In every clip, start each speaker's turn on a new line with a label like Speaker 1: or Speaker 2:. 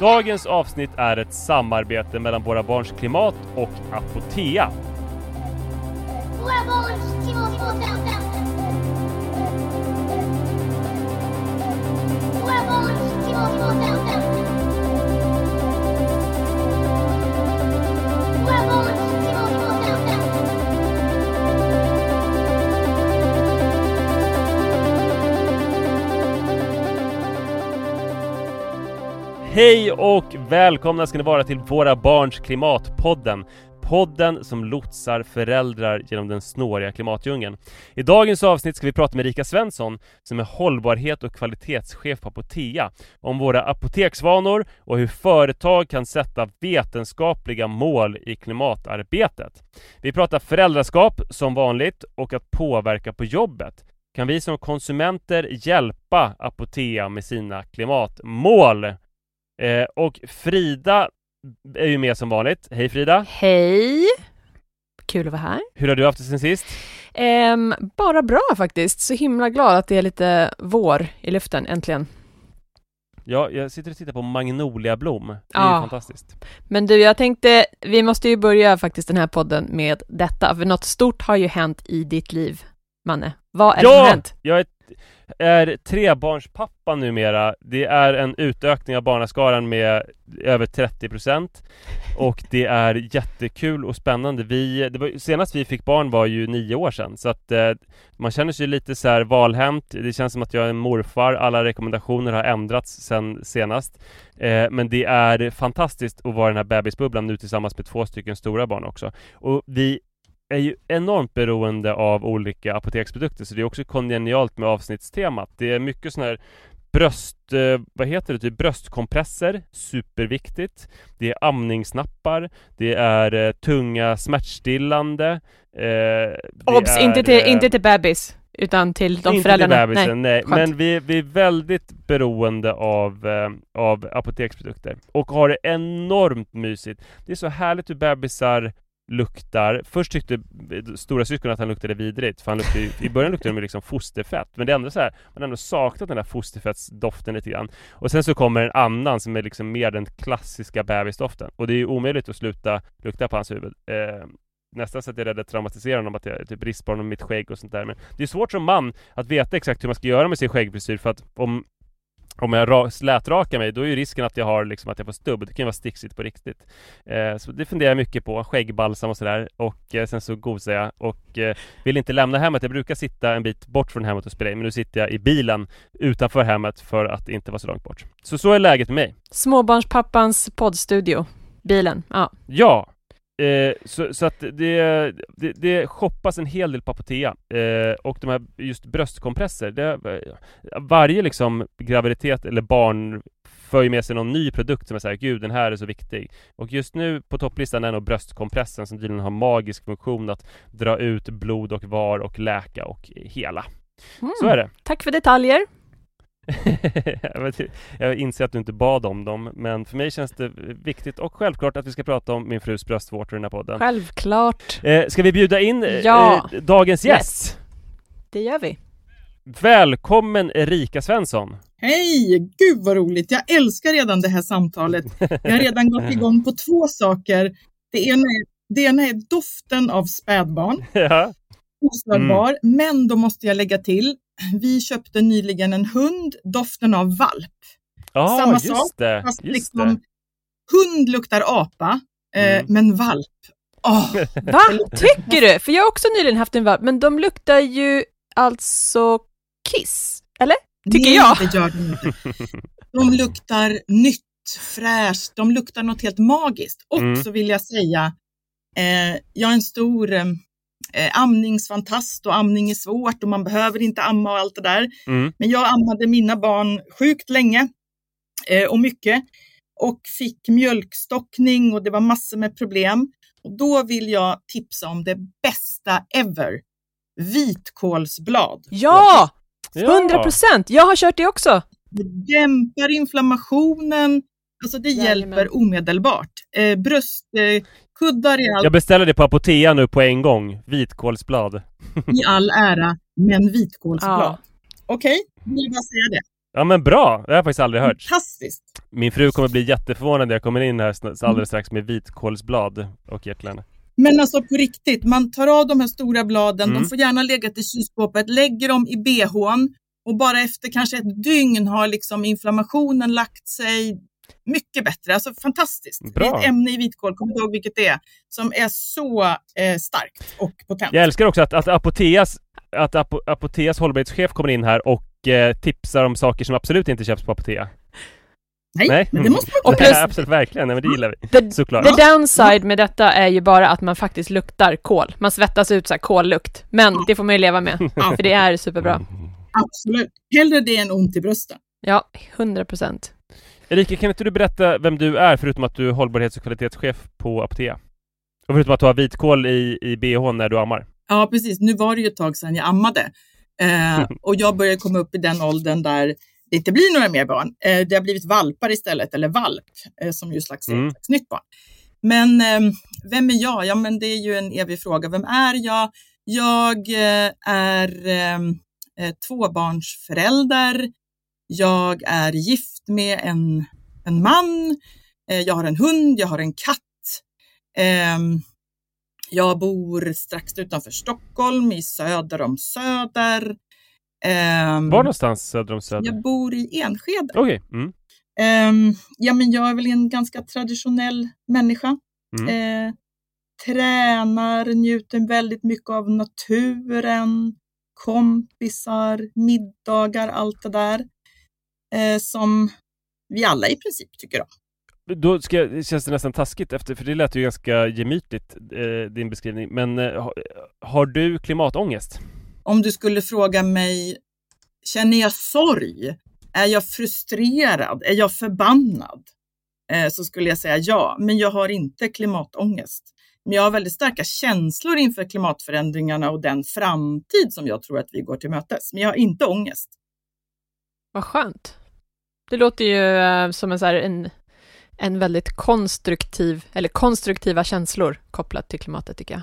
Speaker 1: Dagens avsnitt är ett samarbete mellan Våra Barns Klimat och Apotea.
Speaker 2: Våra
Speaker 1: Hej och välkomna ska ni vara till Våra Barns Klimatpodden. Podden som lotsar föräldrar genom den snåriga klimatdjungeln. I dagens avsnitt ska vi prata med Rika Svensson som är hållbarhet och kvalitetschef på Apotea om våra apoteksvanor och hur företag kan sätta vetenskapliga mål i klimatarbetet. Vi pratar föräldraskap som vanligt och att påverka på jobbet. Kan vi som konsumenter hjälpa Apotea med sina klimatmål? Eh, och Frida är ju med som vanligt. Hej Frida!
Speaker 3: Hej! Kul att vara här.
Speaker 1: Hur har du haft det sen sist?
Speaker 3: Ehm, bara bra faktiskt. Så himla glad att det är lite vår i luften, äntligen.
Speaker 1: Ja, jag sitter och tittar på magnoliablom. Det är
Speaker 3: Ja.
Speaker 1: ju fantastiskt.
Speaker 3: Men du, jag tänkte, vi måste ju börja faktiskt den här podden med detta, för något stort har ju hänt i ditt liv, Manne. Vad är det som
Speaker 1: Ja!
Speaker 3: hänt?
Speaker 1: Jag är, är trebarnspappa numera. Det är en utökning av barnaskaran med över 30% och det är jättekul och spännande. Vi, det var, senast vi fick barn var ju nio år sedan så att eh, man känner sig lite så här valhänt. Det känns som att jag är en morfar. Alla rekommendationer har ändrats sen senast. Eh, men det är fantastiskt att vara i den här bebisbubblan nu tillsammans med två stycken stora barn också. Och vi är ju enormt beroende av olika apoteksprodukter så det är också kongenialt med avsnittstemat. Det är mycket sån här bröst, eh, vad heter det, typ bröstkompresser, superviktigt. Det är amningsnappar, det är eh, tunga smärtstillande. Eh,
Speaker 3: Obs!
Speaker 1: är,
Speaker 3: Inte till,
Speaker 1: eh,
Speaker 3: inte till bebis, utan till de
Speaker 1: inte
Speaker 3: föräldrarna.
Speaker 1: till bebisen, nej.
Speaker 3: skönt.
Speaker 1: Men vi, vi är väldigt beroende av, eh, av apoteksprodukter och har det enormt mysigt. Det är så härligt hur bebisar luktar. Först tyckte stora syskon att han luktade vidrigt, för han luktade, i början luktade de liksom fosterfett. Men det är ändå så här, man har ändå saknat den där fosterfettsdoften lite grann. Och sen så kommer en annan som är liksom mer den klassiska bebisdoften. Och det är ju omöjligt att sluta lukta på hans huvud. Eh, nästan så att jag är rädd att traumatisera honom, att jag typ rispar med mitt skägg och sånt där. Men det är svårt som man att veta exakt hur man ska göra med sin skäggfrisyr för att om om jag ra- slätrakar mig, då är ju risken att jag har liksom att jag får stubb. Det kan ju vara sticksigt på riktigt. Eh, så det funderar jag mycket på. Skäggbalsam och sådär. Och eh, sen så gosar jag och eh, vill inte lämna hemmet. Jag brukar sitta en bit bort från hemmet och spela in. Men nu sitter jag i bilen utanför hemmet för att inte vara så långt bort. Så så är läget med mig.
Speaker 3: Småbarnspappans poddstudio. Bilen, ja.
Speaker 1: Ja! Eh, så, så att det, det, det shoppas en hel del på Apotea eh, och de här just bröstkompresser det, Varje liksom graviditet eller barn för ju med sig någon ny produkt som är såhär, gud den här är så viktig Och just nu på topplistan är nog bröstkompressen som tydligen har magisk funktion att dra ut blod och var och läka och hela
Speaker 3: Mm.
Speaker 1: Så är det!
Speaker 3: Tack för detaljer.
Speaker 1: jag, vet, jag inser att du inte bad om dem, men för mig känns det viktigt och självklart att vi ska prata om min frus bröstvårtor i den här podden.
Speaker 3: Självklart.
Speaker 1: Eh, ska vi bjuda in eh,
Speaker 3: Ja.
Speaker 1: eh, dagens
Speaker 3: Yes.
Speaker 1: gäst?
Speaker 3: Det gör vi.
Speaker 1: Välkommen Erika Svensson!
Speaker 4: Hej! Gud vad roligt. Jag älskar redan det här samtalet. Jag har redan gått igång på två saker. Det ena är, det ena är doften av spädbarn,
Speaker 1: ja.
Speaker 4: Ostörbar. Men då måste jag lägga till, vi köpte nyligen en hund, doften av valp.
Speaker 1: Ja,
Speaker 4: Samma
Speaker 1: just
Speaker 4: sak,
Speaker 1: det!
Speaker 4: Fast
Speaker 1: Just
Speaker 4: liksom,
Speaker 1: det.
Speaker 4: hund luktar apa, eh,
Speaker 1: Mm.
Speaker 4: men valp. Åh,
Speaker 3: Va? Tycker du? För jag har också nyligen haft en valp, men de luktar ju alltså kiss, eller? Tycker
Speaker 4: nej,
Speaker 3: jag.
Speaker 4: det gör de inte. De luktar nytt, fräscht, de luktar något helt magiskt. Och
Speaker 1: Mm.
Speaker 4: så vill jag säga, eh, jag är en stor eh, eh, amningsfantast och amning är svårt och man behöver inte amma och allt det där.
Speaker 1: Mm.
Speaker 4: Men jag ammade mina barn sjukt länge eh, och mycket och fick mjölkstockning och det var massor med problem. Och då vill jag tipsa om det bästa ever. Vitkålsblad.
Speaker 3: Ja!
Speaker 1: Ja.
Speaker 3: 100 procent! Jag har kört det också.
Speaker 4: Det dämpar inflammationen. Alltså det
Speaker 3: Jajamän.
Speaker 4: hjälper omedelbart. Eh, bröstkuddar i, all,
Speaker 1: Jag beställer det på Apotea nu på en gång. Vitkålsblad.
Speaker 4: i all ära, men vitkålsblad.
Speaker 3: Ja.
Speaker 4: Okej, vill bara säga det.
Speaker 1: Ja men bra! Det har jag faktiskt aldrig hört.
Speaker 4: Fantastiskt.
Speaker 1: Min fru kommer bli jätteförvånad när jag kommer in här alldeles strax med vitkålsblad och äpplen.
Speaker 4: Men alltså på riktigt, man tar av de här stora bladen,
Speaker 1: Mm.
Speaker 4: de får gärna legat i kylskåpet, lägger dem i bhn och bara efter kanske ett dygn har liksom inflammationen lagt sig. Mycket bättre, alltså fantastiskt.
Speaker 1: Bra.
Speaker 4: Det är ett ämne i vitkål, kommer inte ihåg vilket det är, som är så eh, starkt och potent.
Speaker 1: Jag älskar också att, att Apoteas, att Apo, Apoteas hållbarhetschef kommer in här och eh, tipsar om saker som absolut inte köps på Apotea.
Speaker 4: Nej, men det måste man
Speaker 3: Och plus-
Speaker 1: Nej, absolut, verkligen. Nej, men det gillar vi.
Speaker 3: The,
Speaker 1: Såklart.
Speaker 3: the downside med detta är ju bara att man faktiskt luktar kol. Man svettas ut så här kollukt. Men det får man ju leva med, för det är superbra.
Speaker 4: Absolut. Hellre det än ont i brösten.
Speaker 3: Ja, 100 procent.
Speaker 1: Erika, kan inte du berätta vem du är förutom att du är hållbarhets och kvalitetschef på Apotea? Och förutom att du har vitkål i, i bh när du ammar.
Speaker 4: Ja, precis. Nu var det ju ett tag sedan jag ammade. Eh, och jag börjar komma upp i den åldern där det inte blir några mer barn. Eh, det har blivit valpar istället, eller valp, eh, som ju slags,
Speaker 1: Mm.
Speaker 4: slags nytt barn. Men eh, vem är jag? Ja, men det är ju en evig fråga. Vem är jag? Jag eh, är eh, tvåbarnsförälder. Jag är gift med en, en man. Eh, jag har en hund, jag har en katt. Ehm, jag bor strax utanför Stockholm, i söder om Söder. Ehm,
Speaker 1: Var någonstans söder om Söder?
Speaker 4: jag bor i Enskede.
Speaker 1: Okej. Mm.
Speaker 4: Ehm, ja, men jag är väl en ganska traditionell människa.
Speaker 1: Mm.
Speaker 4: Eh, tränar, njuter väldigt mycket av naturen, kompisar, middagar, allt det där. Eh, som vi alla i princip tycker om.
Speaker 1: Då ska, känns det nästan taskigt efter, för det lät ju ganska gemytligt, eh, din beskrivning. Men eh, ha, har du klimatångest?
Speaker 4: Om du skulle fråga mig, känner jag sorg? Är jag frustrerad? Är jag förbannad? Eh, så skulle jag säga ja, men jag har inte klimatångest. Men jag har väldigt starka känslor inför klimatförändringarna och den framtid som jag tror att vi går till mötes. Men jag har inte ångest.
Speaker 3: Vad skönt. Det låter ju eh, som en, så här, en, en väldigt konstruktiv, eller konstruktiva känslor kopplat till klimatet tycker jag.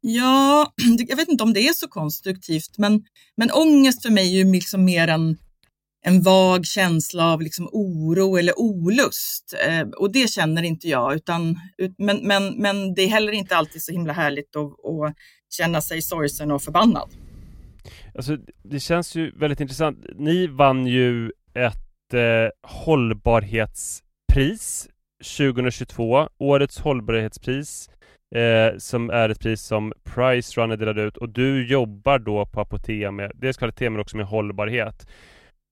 Speaker 4: Ja, jag vet inte om det är så konstruktivt, men, men ångest för mig är ju liksom mer en, en vag känsla av liksom oro eller olust. Eh, och det känner inte jag, utan, ut, men, men, men det är heller inte alltid så himla härligt att, att känna sig sorgsen och förbannad.
Speaker 1: Alltså, det känns ju väldigt intressant. Ni vann ju ett eh, hållbarhetspris 2022, årets hållbarhetspris, eh, som är ett pris som Price Runner delade ut och du jobbar då på Apotea med dels kvalitet men också med hållbarhet.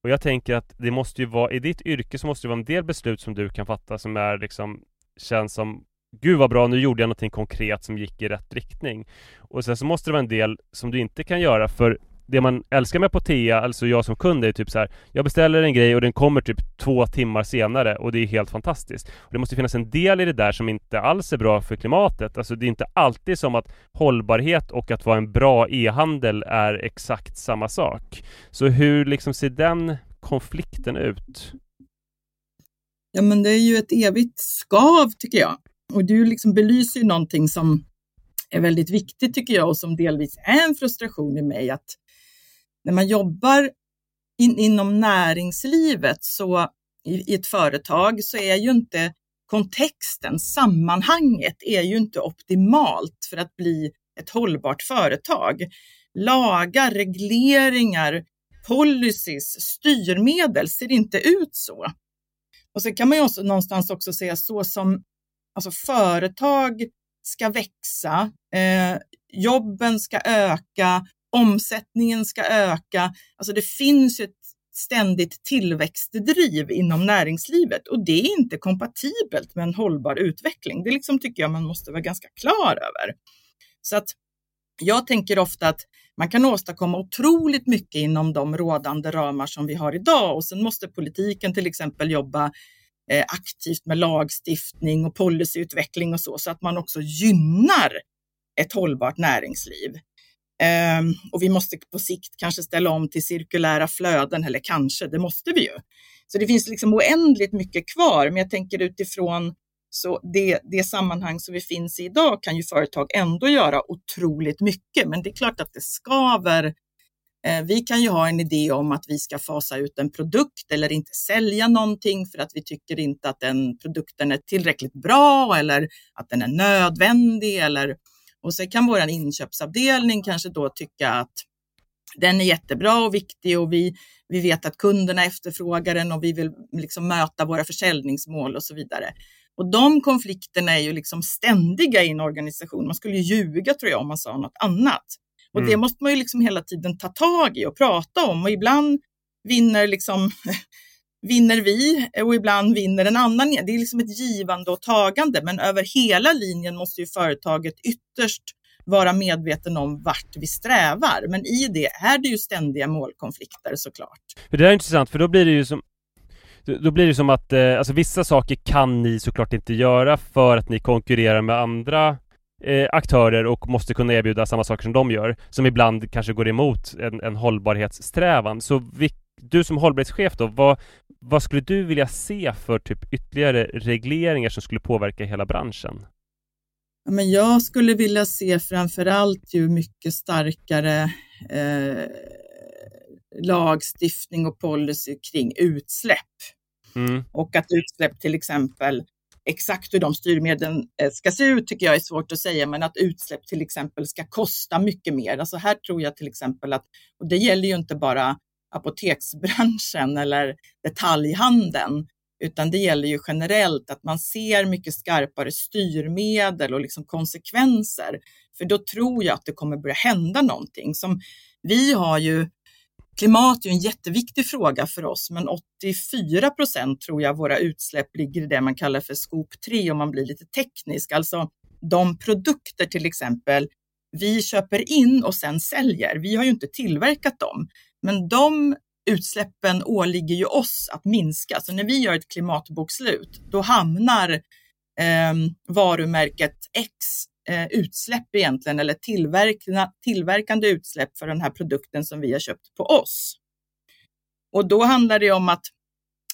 Speaker 1: Och jag tänker att det måste ju vara, i ditt yrke så måste det vara en del beslut som du kan fatta som är liksom, känns som Gud vad bra, nu gjorde jag någonting konkret som gick i rätt riktning. Och sen så måste det vara en del som du inte kan göra för det man älskar med Apotea, alltså jag som kund, är typ så här. Jag beställer en grej och den kommer typ två timmar senare och det är helt fantastiskt. Och det måste finnas en del i det där som inte alls är bra för klimatet. Alltså det är inte alltid som att hållbarhet och att vara en bra e-handel är exakt samma sak. Så hur liksom ser den konflikten ut?
Speaker 4: Ja, men det är ju ett evigt skav tycker jag. Och du liksom belyser ju någonting som är väldigt viktigt tycker jag och som delvis är en frustration i mig att när man jobbar in, inom näringslivet så i, i ett företag så är ju inte kontexten, sammanhanget är ju inte optimalt för att bli ett hållbart företag. Lagar, regleringar, policies, styrmedel ser inte ut så. Och sen kan man ju också någonstans också säga så som alltså företag ska växa, eh, jobben ska öka, omsättningen ska öka. Alltså det finns ju ett ständigt tillväxtdriv inom näringslivet och det är inte kompatibelt med en hållbar utveckling. Det liksom tycker jag man måste vara ganska klar över. Så att jag tänker ofta att man kan åstadkomma otroligt mycket inom de rådande ramar som vi har idag och sen måste politiken till exempel jobba eh, aktivt med lagstiftning och policyutveckling och så, så att man också gynnar ett hållbart näringsliv. Ehm, och vi måste på sikt kanske ställa om till cirkulära flöden, eller kanske, det måste vi ju. Så det finns liksom oändligt mycket kvar, men jag tänker utifrån så det, det sammanhang som vi finns i idag kan ju företag ändå göra otroligt mycket, men det är klart att det skaver eh, Vi kan ju ha en idé om att vi ska fasa ut en produkt eller inte sälja någonting för att vi tycker inte att den produkten är tillräckligt bra eller att den är nödvändig. Eller, och så kan vår inköpsavdelning kanske då tycka att den är jättebra och viktig och vi, vi vet att kunderna efterfrågar den och vi vill liksom möta våra försäljningsmål och så vidare. Och de konflikterna är ju liksom ständiga i en organisation. Man skulle ju ljuga tror jag om man sa något annat. Och
Speaker 1: Mm.
Speaker 4: det måste man ju liksom hela tiden ta tag i och prata om och ibland vinner liksom vinner vi eh, och ibland vinner en annan. Det är liksom ett givande och tagande, men över hela linjen måste ju företaget ytterst vara medveten om vart vi strävar. Men i det är det ju ständiga målkonflikter såklart.
Speaker 1: Det där är intressant, för då blir det ju som då blir det som att, eh, alltså vissa saker kan ni såklart inte göra för att ni konkurrerar med andra eh, aktörer och måste kunna erbjuda samma saker som de gör, som ibland kanske går emot en, en hållbarhetssträvan. Så vi, du som hållbarhetschef då, vad, vad skulle du vilja se för typ ytterligare regleringar som skulle påverka hela branschen?
Speaker 4: Men jag skulle vilja se framförallt ju mycket starkare eh, lagstiftning och policy kring utsläpp.
Speaker 1: Mm.
Speaker 4: Och att utsläpp till exempel, exakt hur de styrmedlen eh, ska se ut tycker jag är svårt att säga, men att utsläpp till exempel ska kosta mycket mer. Alltså här tror jag till exempel att, och det gäller ju inte bara apoteksbranschen eller detaljhandeln, utan det gäller ju generellt att man ser mycket skarpare styrmedel och liksom konsekvenser. För då tror jag att det kommer börja hända någonting. Som vi har ju Klimat är ju en jätteviktig fråga för oss, men 84 procent tror jag våra utsläpp ligger i det man kallar för skop 3 om man blir lite teknisk. Alltså de produkter till exempel vi köper in och sen säljer. Vi har ju inte tillverkat dem, men de utsläppen åligger ju oss att minska. Så när vi gör ett klimatbokslut, då hamnar eh, varumärket X eh, utsläpp egentligen, eller tillverkna, tillverkande utsläpp för den här produkten som vi har köpt på oss. Och då handlar det om att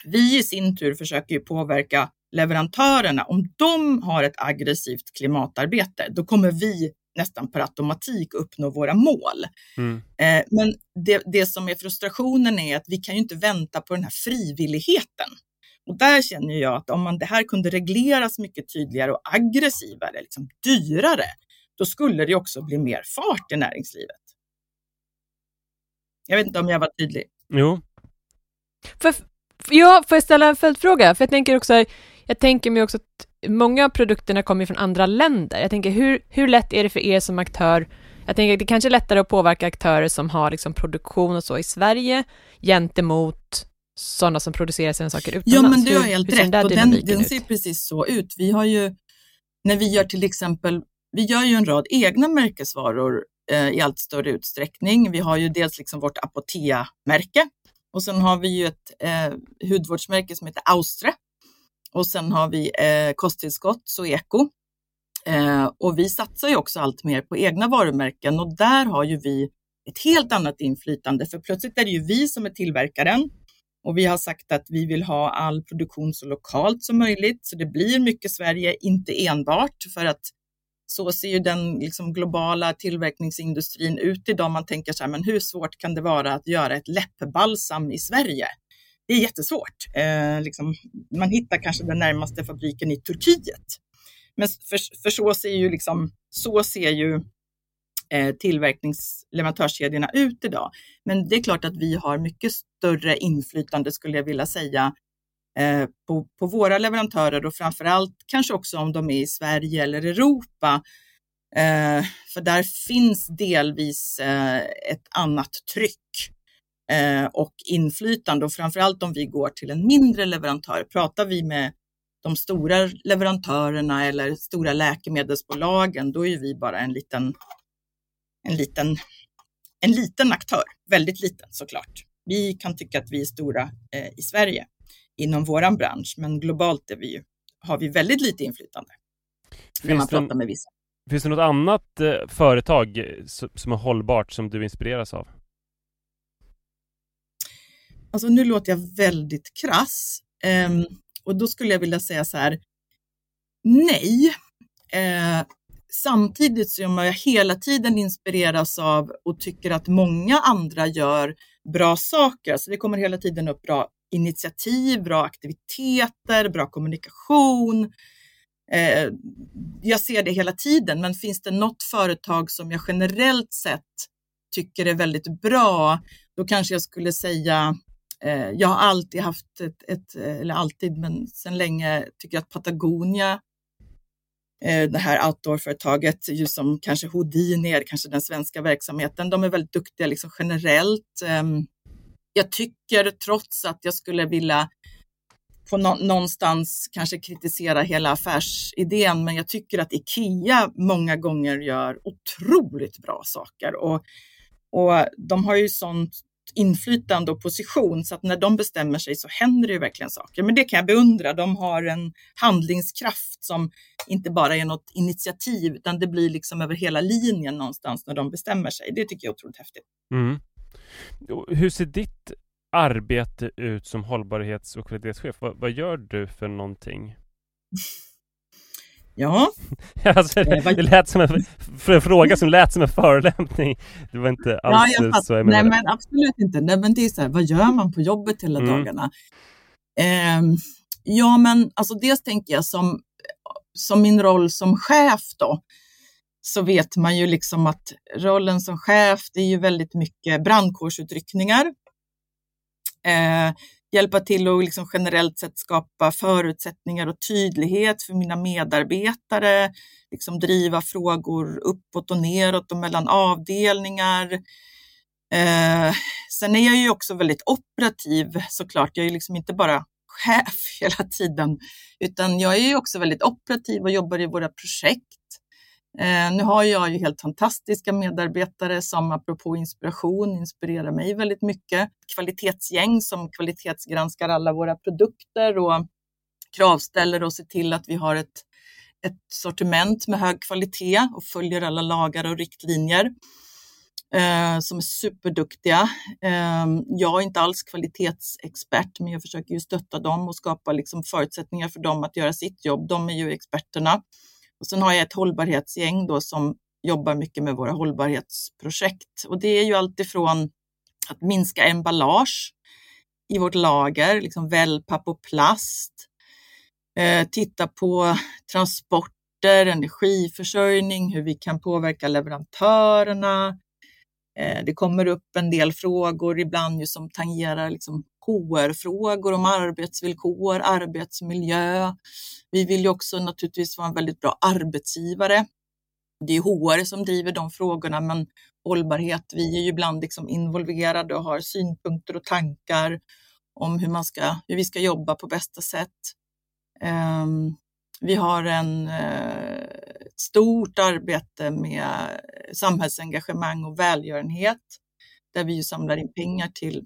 Speaker 4: vi i sin tur försöker ju påverka leverantörerna. Om de har ett aggressivt klimatarbete, då kommer vi nästan per automatik uppnå våra mål.
Speaker 1: Mm.
Speaker 4: Eh, men det, det som är frustrationen är att vi kan ju inte vänta på den här frivilligheten. Och där känner jag att om man det här kunde regleras mycket tydligare och aggressivare, liksom dyrare, då skulle det också bli mer fart i näringslivet. Jag vet inte om jag var tydlig.
Speaker 1: Jo.
Speaker 3: För, för, ja, får jag ställa en följdfråga? För jag tänker också, jag tänker mig också att många av produkterna kommer från andra länder. Jag tänker, hur, hur lätt är det för er som aktör? Jag tänker att det kanske är lättare att påverka aktörer som har liksom produktion och så i Sverige gentemot sådana som producerar sina saker utomlands.
Speaker 4: Ja, men du har
Speaker 3: Hur-
Speaker 4: helt
Speaker 3: hur ser
Speaker 4: rätt.
Speaker 3: där
Speaker 4: Och den, den
Speaker 3: ut?
Speaker 4: ser precis så ut. Vi har ju, när vi gör till exempel, vi gör ju en rad egna märkesvaror eh, i allt större utsträckning. Vi har ju dels liksom vårt Apotea-märke och sen har vi ju ett eh, hudvårdsmärke som heter Austre. Och sen har vi eh, kosttillskott, så eko. Eh, och vi satsar ju också allt mer på egna varumärken och där har ju vi ett helt annat inflytande för plötsligt är det ju vi som är tillverkaren och vi har sagt att vi vill ha all produktion så lokalt som möjligt, så det blir mycket Sverige, inte enbart för att så ser ju den liksom globala tillverkningsindustrin ut idag. Man tänker så här, men hur svårt kan det vara att göra ett läppbalsam i Sverige? Det är jättesvårt. Eh, liksom, man hittar kanske den närmaste fabriken i Turkiet. Men för, för så ser ju liksom, så ser ju eh, tillverkningsleverantörskedjorna ut idag. Men det är klart att vi har mycket större inflytande skulle jag vilja säga eh, på, på våra leverantörer och framför allt kanske också om de är i Sverige eller Europa. Eh, för där finns delvis eh, ett annat tryck eh, och inflytande och framför allt om vi går till en mindre leverantör. Pratar vi med de stora leverantörerna eller stora läkemedelsbolagen, då är vi bara en liten, en liten, en liten aktör, väldigt liten såklart. Vi kan tycka att vi är stora eh, i Sverige inom våran bransch, men globalt är vi ju, har vi väldigt lite inflytande när man
Speaker 1: Finns
Speaker 4: pratar med vissa.
Speaker 1: finns det något annat eh, företag eh, som är hållbart som du inspireras av?
Speaker 4: Alltså nu låter jag väldigt krass ehm, och då skulle jag vilja säga så här. Nej, eh, samtidigt som jag hela tiden inspireras av och tycker att många andra gör bra saker. Alltså, så det kommer hela tiden upp bra initiativ, bra aktiviteter, bra kommunikation. Eh, jag ser det hela tiden, men finns det något företag som jag generellt sett tycker är väldigt bra, då kanske jag skulle säga Eh, jag har alltid haft ett, ett, eh, eller alltid, men sedan länge tycker jag att Patagonia eh, det här outdoorföretaget, just som kanske Houdini är, kanske den svenska verksamheten. De är väldigt duktiga liksom generellt. Ehm, jag tycker trots att jag skulle vilja på någonstans kanske kritisera hela affärsidén, men jag tycker att IKEA många gånger gör otroligt bra saker och, och de har ju sånt inflytande och position så att när de bestämmer sig så händer det ju verkligen saker. Men det kan jag beundra. De har en handlingskraft som inte bara är något initiativ utan det blir liksom över hela linjen någonstans när de bestämmer sig. Det tycker jag är otroligt häftigt.
Speaker 1: Mm. Hur ser ditt arbete ut som hållbarhets och kvalitetschef? Vad, vad gör du för någonting?
Speaker 4: Ja.
Speaker 1: alltså, det, lät som en, för en fråga som lät som en förolämpning. Det var inte alls ja, jag så jag
Speaker 4: menade. Nej, men absolut inte. Nej, men det är så här, vad gör man på jobbet hela mm. dagarna? Eh, ja, men alltså dels tänker jag som, som min roll som chef då, så vet man ju liksom att rollen som chef, det är ju väldigt mycket brandkårsutryckningar. Eh, hjälpa till att liksom generellt sett skapa förutsättningar och tydlighet för mina medarbetare, liksom driva frågor uppåt och neråt och mellan avdelningar. Eh, sen är jag ju också väldigt operativ såklart. Jag är liksom inte bara chef hela tiden, utan jag är ju också väldigt operativ och jobbar i våra projekt. Eh, nu har jag ju helt fantastiska medarbetare som apropå inspiration inspirerar mig väldigt mycket. Kvalitetsgäng som kvalitetsgranskar alla våra produkter och kravställer och ser till att vi har ett, ett sortiment med hög kvalitet och följer alla lagar och riktlinjer eh, som är superduktiga. Eh, jag är inte alls kvalitetsexpert, men jag försöker ju stötta dem och skapa liksom förutsättningar för dem att göra sitt jobb. De är ju experterna. Och sen har jag ett hållbarhetsgäng då som jobbar mycket med våra hållbarhetsprojekt. Och det är ju alltifrån att minska emballage i vårt lager, liksom wellpapp och plast. Eh, titta på transporter, energiförsörjning, hur vi kan påverka leverantörerna. Eh, det kommer upp en del frågor ibland som tangerar liksom HR-frågor om arbetsvillkor, arbetsmiljö. Vi vill ju också naturligtvis vara en väldigt bra arbetsgivare. Det är HR som driver de frågorna, men hållbarhet, vi är ju ibland liksom involverade och har synpunkter och tankar om hur, man ska, hur vi ska jobba på bästa sätt. Um, vi har en ett stort arbete med samhällsengagemang och välgörenhet där vi ju samlar in pengar till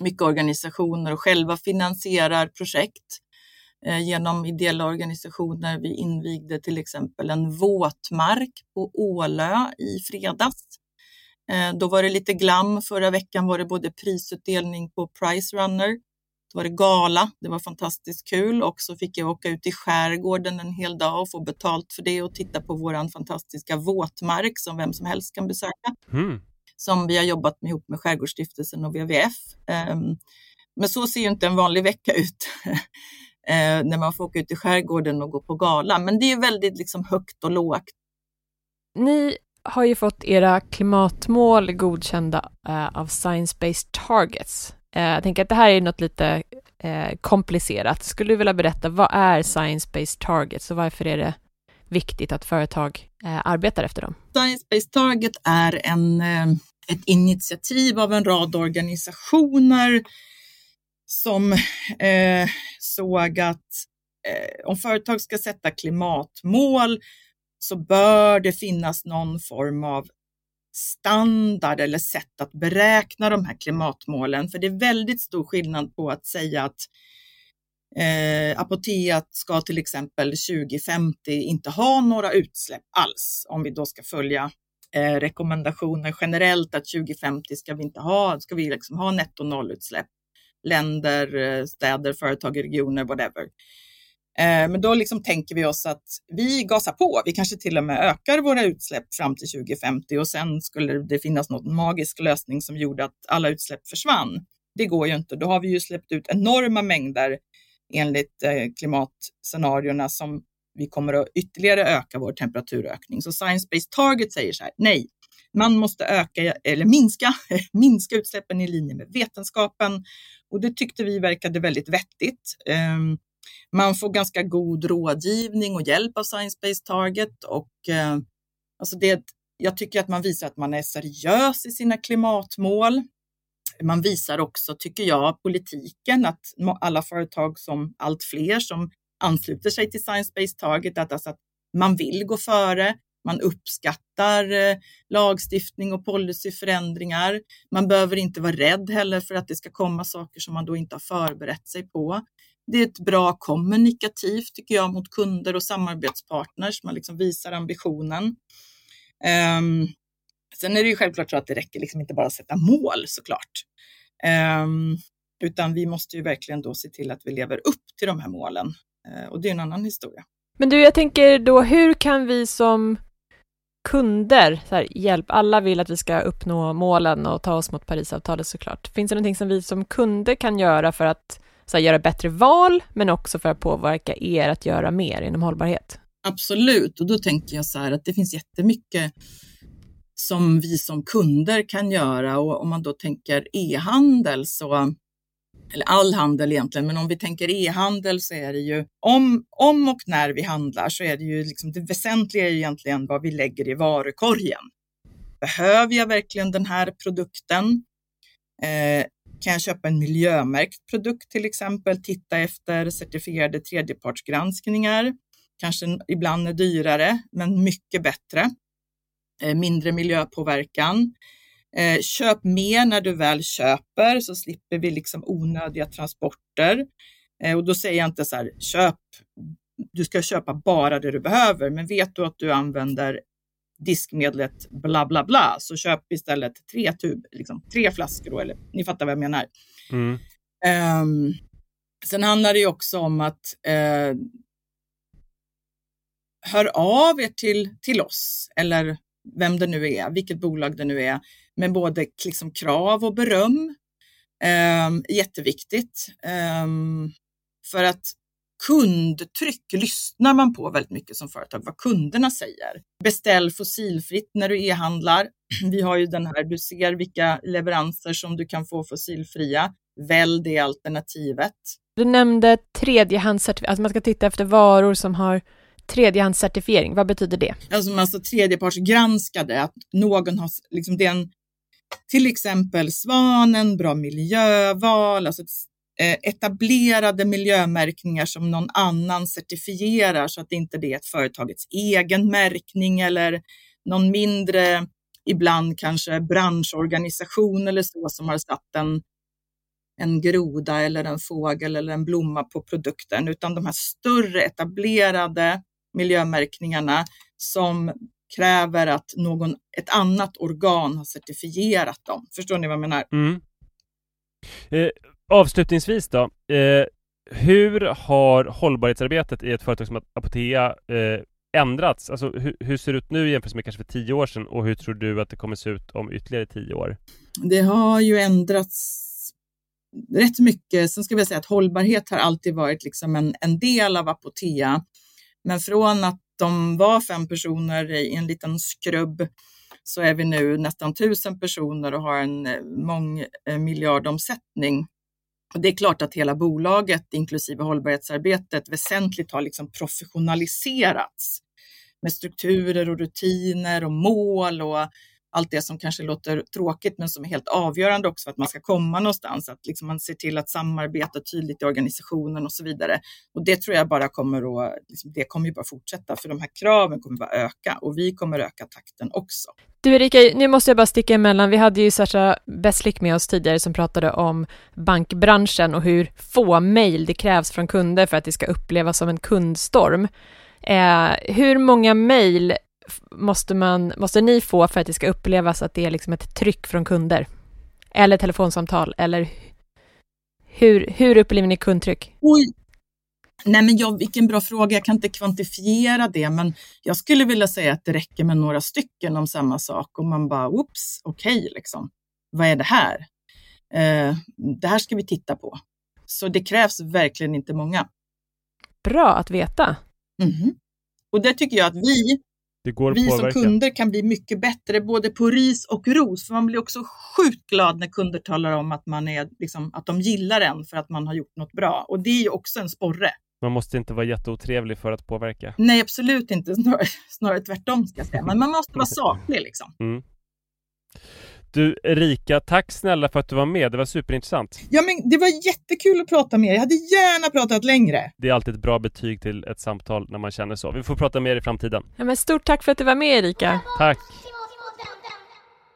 Speaker 4: mycket organisationer och själva finansierar projekt eh, genom ideella organisationer. Vi invigde till exempel en våtmark på Ålö i fredags. Eh, då var det lite glam. Förra veckan var det både prisutdelning på Price Runner, då var det gala. Det var fantastiskt kul och så fick jag åka ut i skärgården en hel dag och få betalt för det och titta på våran fantastiska våtmark som vem som helst kan besöka. Mm som vi har jobbat med ihop med Skärgårdsstiftelsen och WWF. Ehm, men så ser ju inte en vanlig vecka ut eh, när man får åka ut i skärgården och gå på gala. Men det är väldigt liksom högt och lågt.
Speaker 3: Ni har ju fått era klimatmål godkända uh, av Science Based Targets. Uh, jag tänker att det här är något lite uh, komplicerat. Skulle du vilja berätta, vad är Science Based Targets och varför är det viktigt att företag arbetar efter dem?
Speaker 4: Science Based Target är en ett initiativ av en rad organisationer som eh, såg att eh, om företag ska sätta klimatmål så bör det finnas någon form av standard eller sätt att beräkna de här klimatmålen. För det är väldigt stor skillnad på att säga att eh, Apotea ska till exempel 2050 inte ha några utsläpp alls, om vi då ska följa eh, rekommendationer generellt att 2050 ska vi inte ha, ska vi liksom ha netto nollutsläpp. Länder, eh, städer, företag, regioner, whatever. Eh, Men då liksom tänker vi oss att vi gasar på. Vi kanske till och med ökar våra utsläpp fram till 2050 och sen skulle det finnas någon magisk lösning som gjorde att alla utsläpp försvann. Det går ju inte. Då har vi ju släppt ut enorma mängder enligt eh, klimatscenarierna som vi kommer att ytterligare öka vår temperaturökning. Så Science Based Target säger så här, nej, man måste öka eller minska, minska utsläppen i linje med vetenskapen. Och det tyckte vi verkade väldigt vettigt. Ehm, man får ganska god rådgivning och hjälp av Science Based Target och eh, alltså det, jag tycker att man visar att man är seriös i sina klimatmål. Man visar också, tycker jag, politiken att alla företag som allt fler som ansluter sig till Science Based Target, att, alltså att man vill gå före, man uppskattar eh, lagstiftning och policyförändringar. Man behöver inte vara rädd heller för att det ska komma saker som man då inte har förberett sig på. Det är ett bra kommunikativ tycker jag mot kunder och samarbetspartners. Man liksom visar ambitionen. Um, sen är det ju självklart så att det räcker liksom inte bara att sätta mål såklart. Um, utan vi måste ju verkligen då se till att vi lever upp till de här målen. Eh, och det är en annan historia.
Speaker 3: Men du, jag tänker då, hur kan vi som kunder, så här, hjälp, alla vill att vi ska uppnå målen och ta oss mot Parisavtalet såklart. Finns det någonting som vi som kunder kan göra för att här, göra bättre val, men också för att påverka er att göra mer inom hållbarhet?
Speaker 4: Absolut, och då tänker jag så här att det finns jättemycket som vi som kunder kan göra och om man då tänker e-handel så, eller all handel egentligen, men om vi tänker e-handel så är det ju om, om och när vi handlar så är det ju liksom det väsentliga är ju egentligen vad vi lägger i varukorgen. Behöver jag verkligen den här produkten? Eh, kan jag köpa en miljömärkt produkt till exempel? Titta efter certifierade tredjepartsgranskningar kanske ibland är dyrare, men mycket bättre. Eh, mindre miljöpåverkan. Eh, köp mer när du väl köper så slipper vi liksom onödiga transporter. Eh, och då säger jag inte så här, köp, du ska köpa bara det du behöver, men vet du att du använder diskmedlet bla bla bla så köp istället tre, tub, liksom, tre flaskor, då, eller ni fattar vad jag menar.
Speaker 1: Mm.
Speaker 4: Ehm, sen handlar det ju också om att eh, hör av er till, till oss eller vem det nu är, vilket bolag det nu är, med både liksom krav och beröm. Ehm, jätteviktigt. Ehm, för att kundtryck lyssnar man på väldigt mycket som företag, vad kunderna säger. Beställ fossilfritt när du e-handlar. Vi har ju den här, du ser vilka leveranser som du kan få fossilfria. Välj det alternativet.
Speaker 3: Du nämnde tredjehandscertifiering, alltså man ska titta efter varor som har tredjehandscertifiering. Vad betyder det?
Speaker 4: Alltså, alltså tredjepartsgranskade, att någon har, liksom det är en, till exempel Svanen, bra miljöval, alltså eh, etablerade miljömärkningar som någon annan certifierar så att det inte det är ett företagets egen märkning eller någon mindre, ibland kanske branschorganisation eller så som har satt en, en groda eller en fågel eller en blomma på produkten, utan de här större etablerade miljömärkningarna som kräver att någon, ett annat organ har certifierat dem. Förstår ni vad jag menar?
Speaker 1: Mm. Eh, avslutningsvis då. Eh, hur har hållbarhetsarbetet i ett företag som Apotea eh, ändrats? Alltså hur, hur ser det ut nu jämfört med kanske för tio år sedan och hur tror du att det kommer se ut om ytterligare tio år?
Speaker 4: Det har ju ändrats rätt mycket. Sen ska vi säga att hållbarhet har alltid varit liksom en, en del av Apotea. Men från att de var fem personer i en liten skrubb så är vi nu nästan tusen personer och har en eh, mångmiljardomsättning. Eh, och det är klart att hela bolaget, inklusive hållbarhetsarbetet, väsentligt har liksom professionaliserats med strukturer och rutiner och mål och allt det som kanske låter tråkigt men som är helt avgörande också för att man ska komma någonstans. Att liksom man ser till att samarbeta tydligt i organisationen och så vidare. Och det tror jag bara kommer att, liksom, det kommer ju bara fortsätta för de här kraven kommer bara öka och vi kommer öka takten också.
Speaker 3: Du Erika, nu måste jag bara sticka emellan. Vi hade ju Sasha Beslik med oss tidigare som pratade om bankbranschen och hur få mejl det krävs från kunder för att det ska upplevas som en kundstorm. Eh, hur många mejl måste, man, måste ni få för att det ska upplevas att det är liksom ett tryck från kunder? Eller telefonsamtal? Eller hur, hur upplever ni kundtryck?
Speaker 4: Oj. Nej, men jag, vilken bra fråga. Jag kan inte kvantifiera det, men jag skulle vilja säga att det räcker med några stycken om samma sak och man bara, oops, okej, liksom. Vad är det här? Eh, det här ska vi titta på. Så det krävs verkligen inte många.
Speaker 3: Bra att veta.
Speaker 4: Mhm. Och det tycker jag att vi, vi som kunder kan bli mycket bättre, både på ris och ros. För man blir också sjukt glad när kunder talar om att, man är, liksom, att de gillar en för att man har gjort något bra. Och det är ju också en sporre.
Speaker 1: Man måste inte vara jätteotrevlig för att påverka.
Speaker 4: Nej, absolut inte. Snarare, snarare tvärtom ska jag säga. Men man måste vara saklig liksom.
Speaker 1: Mm. Du Erika, tack snälla för att du var med. Det var superintressant.
Speaker 4: Ja, men det var jättekul att prata med er. Jag hade gärna pratat längre.
Speaker 1: Det är alltid ett bra betyg till ett samtal när man känner så. Vi får prata mer i framtiden.
Speaker 3: Ja, men stort tack för att du var med Erika.
Speaker 1: Tack!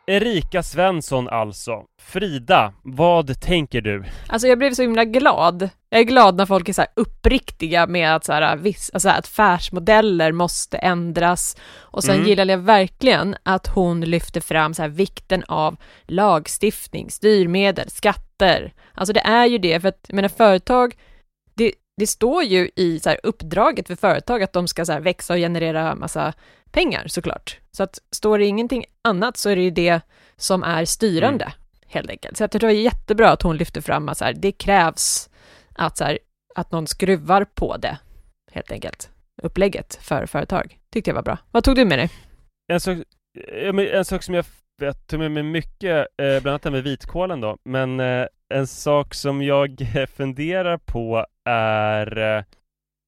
Speaker 1: Erika Svensson alltså. Frida, vad tänker du?
Speaker 3: Alltså jag blev så himla glad. Jag är glad när folk är så uppriktiga med att, så här, viss, alltså att affärsmodeller måste ändras. Och sen
Speaker 1: Mm.
Speaker 3: gillade jag verkligen att hon lyfter fram så här, vikten av lagstiftning, styrmedel, skatter. Alltså det är ju det, för att jag menar företag, det, det står ju i så här, uppdraget för företag att de ska så här, växa och generera massa pengar såklart. Så att står det ingenting annat så är det ju det som är styrande helt enkelt. Så jag tror det var jättebra att hon lyfte fram att så här, det krävs att, så här, att någon skruvar på det, helt enkelt. Upplägget för företag. Tyckte jag var bra. Vad tog du med dig?
Speaker 1: En sak, en sak som jag, jag tog med mig mycket, eh, bland annat det med vitkålen då, men eh, en sak som jag funderar på är, eh,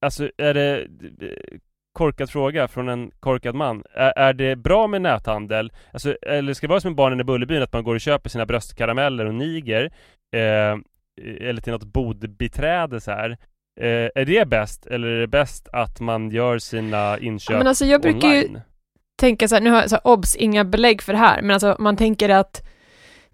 Speaker 1: alltså är det eh, korkad fråga från en korkad man. Är, är det bra med näthandel? Alltså, eller ska det vara som i barnen i Bullerbyn, att man går och köper sina bröstkarameller och niger, eh, eller till något bodbiträde så här. Eh, är det bäst, eller är det bäst att man gör sina inköp
Speaker 3: Ja, men alltså jag brukar ju
Speaker 1: online?
Speaker 3: tänka så här, nu har jag så här, obs, inga belägg för det här, men alltså man tänker att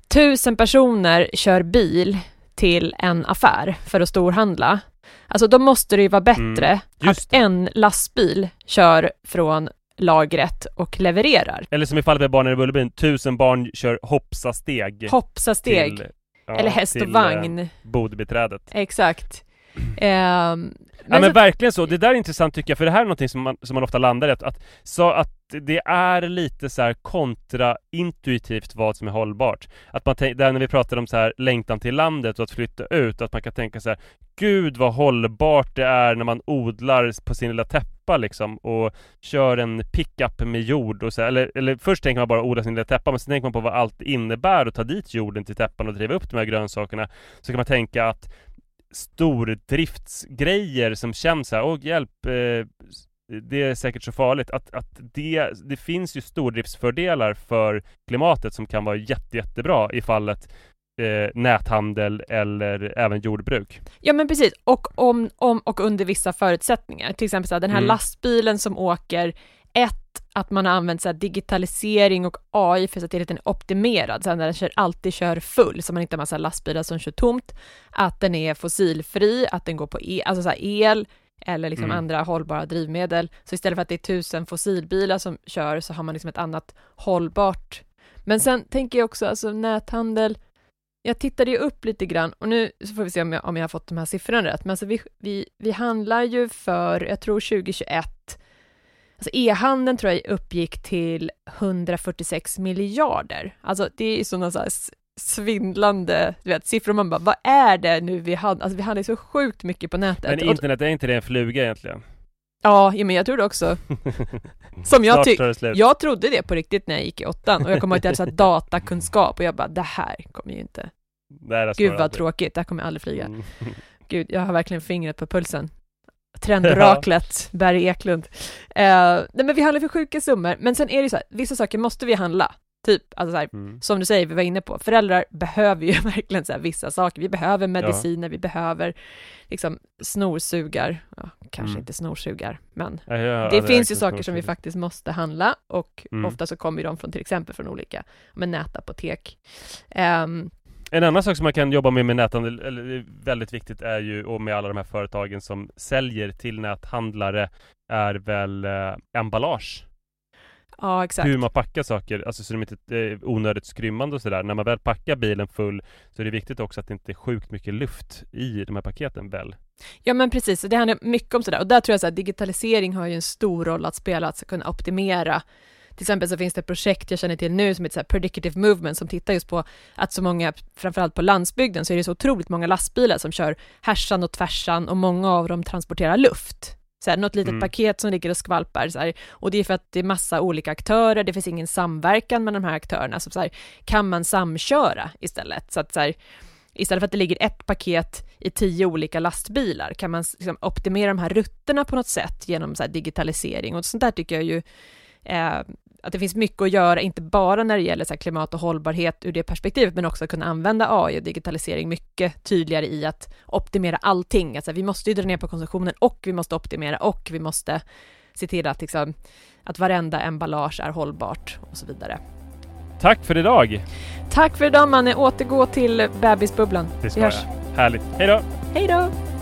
Speaker 3: tusen personer kör bil till en affär för att storhandla. Alltså då måste det ju vara bättre
Speaker 1: Mm,
Speaker 3: att en lastbil kör från lagret och levererar.
Speaker 1: Eller som i fallet med barnen i Bullerbyn, tusen barn kör hoppsa-steg
Speaker 3: Hopsa steg,
Speaker 1: till, ja,
Speaker 3: eller häst och
Speaker 1: eh,
Speaker 3: vagn.
Speaker 1: bodbiträdet.
Speaker 3: Exakt. Ehm,
Speaker 1: Ja men verkligen så, det där är intressant tycker jag, för det här är någonting som man, som man ofta landar i, att, att, så att det är lite så här kontraintuitivt vad som är hållbart. Att man tänker, där när vi pratar om så här längtan till landet och att flytta ut, att man kan tänka så här, Gud vad hållbart det är när man odlar på sin lilla täppa liksom och kör en pickup med jord och så här, eller, eller först tänker man bara odla sin lilla täppa men sen tänker man på vad allt innebär att ta dit jorden till täppan och driva upp de här grönsakerna. Så kan man tänka att stordriftsgrejer som känns här, åh hjälp, eh, det är säkert så farligt. Att, att det, det finns ju stordriftsfördelar för klimatet som kan vara jätte, jättebra i fallet eh, näthandel eller även jordbruk.
Speaker 3: Ja men precis, och om, om och under vissa förutsättningar. Till exempel så här, den här
Speaker 1: Mm.
Speaker 3: lastbilen som åker, ett, att man har använt så digitalisering och AI för att se till att den är optimerad, så att den kör, alltid kör full, så man inte har massa lastbilar som kör tomt. Att den är fossilfri, att den går på el, alltså så el eller liksom
Speaker 1: Mm.
Speaker 3: andra hållbara drivmedel. Så istället för att det är tusen fossilbilar som kör så har man liksom ett annat hållbart. Men sen tänker jag också, alltså näthandel, jag tittade ju upp lite grann och nu så får vi se om jag, om jag har fått de här siffrorna rätt. Men alltså vi, vi, vi handlar ju för, jag tror 2021, alltså e-handeln tror jag uppgick till 146 miljarder. Alltså det är sådana så svindlande du vet, siffror. Man bara, vad är det nu vi handlar? Alltså vi handlar så sjukt mycket på nätet.
Speaker 1: Men internet, är inte det en fluga egentligen?
Speaker 3: ja, ja, men jag tror det också. Som jag
Speaker 1: slut.
Speaker 3: Jag trodde det på riktigt när jag gick i åttan och jag kommer ihåg att jag hade så här datakunskap och jag bara, det här kommer ju inte.
Speaker 1: Nej,
Speaker 3: Gud vad
Speaker 1: aldrig.
Speaker 3: tråkigt, det här kommer jag aldrig flyga.
Speaker 1: Mm.
Speaker 3: Gud, jag har verkligen fingret på pulsen. Trendoraklet, Barry Eklund. Eh, nej men vi handlar för sjuka summor, men sen är det ju så här, vissa saker måste vi handla. Typ, alltså så här,
Speaker 1: Mm.
Speaker 3: som du säger, vi var inne på, föräldrar behöver ju verkligen så här, vissa saker. Vi behöver mediciner, vi behöver liksom snorsugar, ja, kanske
Speaker 1: Mm.
Speaker 3: inte snorsugar, men
Speaker 1: Ja,
Speaker 3: det finns ju saker som vi
Speaker 1: snorsugar.
Speaker 3: faktiskt måste handla och
Speaker 1: Mm.
Speaker 3: ofta så kommer de från till exempel från olika men nätapotek. Ehm,
Speaker 1: En annan sak som man kan jobba med med näthandel, eller väldigt viktigt är ju, och med alla de här företagen som säljer till näthandlare, är väl eh, emballage.
Speaker 3: ja, exakt.
Speaker 1: Hur man packar saker, alltså så de inte är onödigt skrymmande och sådär. När man väl packar bilen full så är det viktigt också att det inte är sjukt mycket luft i de här paketen väl?
Speaker 3: Ja men precis, det handlar mycket om sådär och där tror jag att digitalisering har ju en stor roll att spela, att kunna optimera. Till exempel så finns det ett projekt jag känner till nu som heter Predicative Movement som tittar just på att så många, framförallt på landsbygden, så är det så otroligt många lastbilar som kör härsan och tvärsan och många av dem transporterar luft. Så här, något litet
Speaker 1: Mm.
Speaker 3: paket som ligger och skvalpar så här. och det är för att det är massa olika aktörer, det finns ingen samverkan med de här aktörerna, så, så här, kan man samköra istället? Så att så här, istället för att det ligger ett paket i tio olika lastbilar, kan man liksom optimera de här rutterna på något sätt genom så digitalisering och sånt där tycker jag ju eh, att det finns mycket att göra, inte bara när det gäller så klimat och hållbarhet ur det perspektivet, men också att kunna använda AI och digitalisering mycket tydligare i att optimera allting. Alltså vi måste ju dra ner på konsumtionen och vi måste optimera och vi måste se till att, liksom, att varenda emballage är hållbart och så vidare.
Speaker 1: Tack för idag!
Speaker 3: Tack för idag Manne, återgå till bebisbubblan.
Speaker 1: Det ska
Speaker 3: Vi hörs.
Speaker 1: jag. Härligt. Hej då!
Speaker 3: Hej då!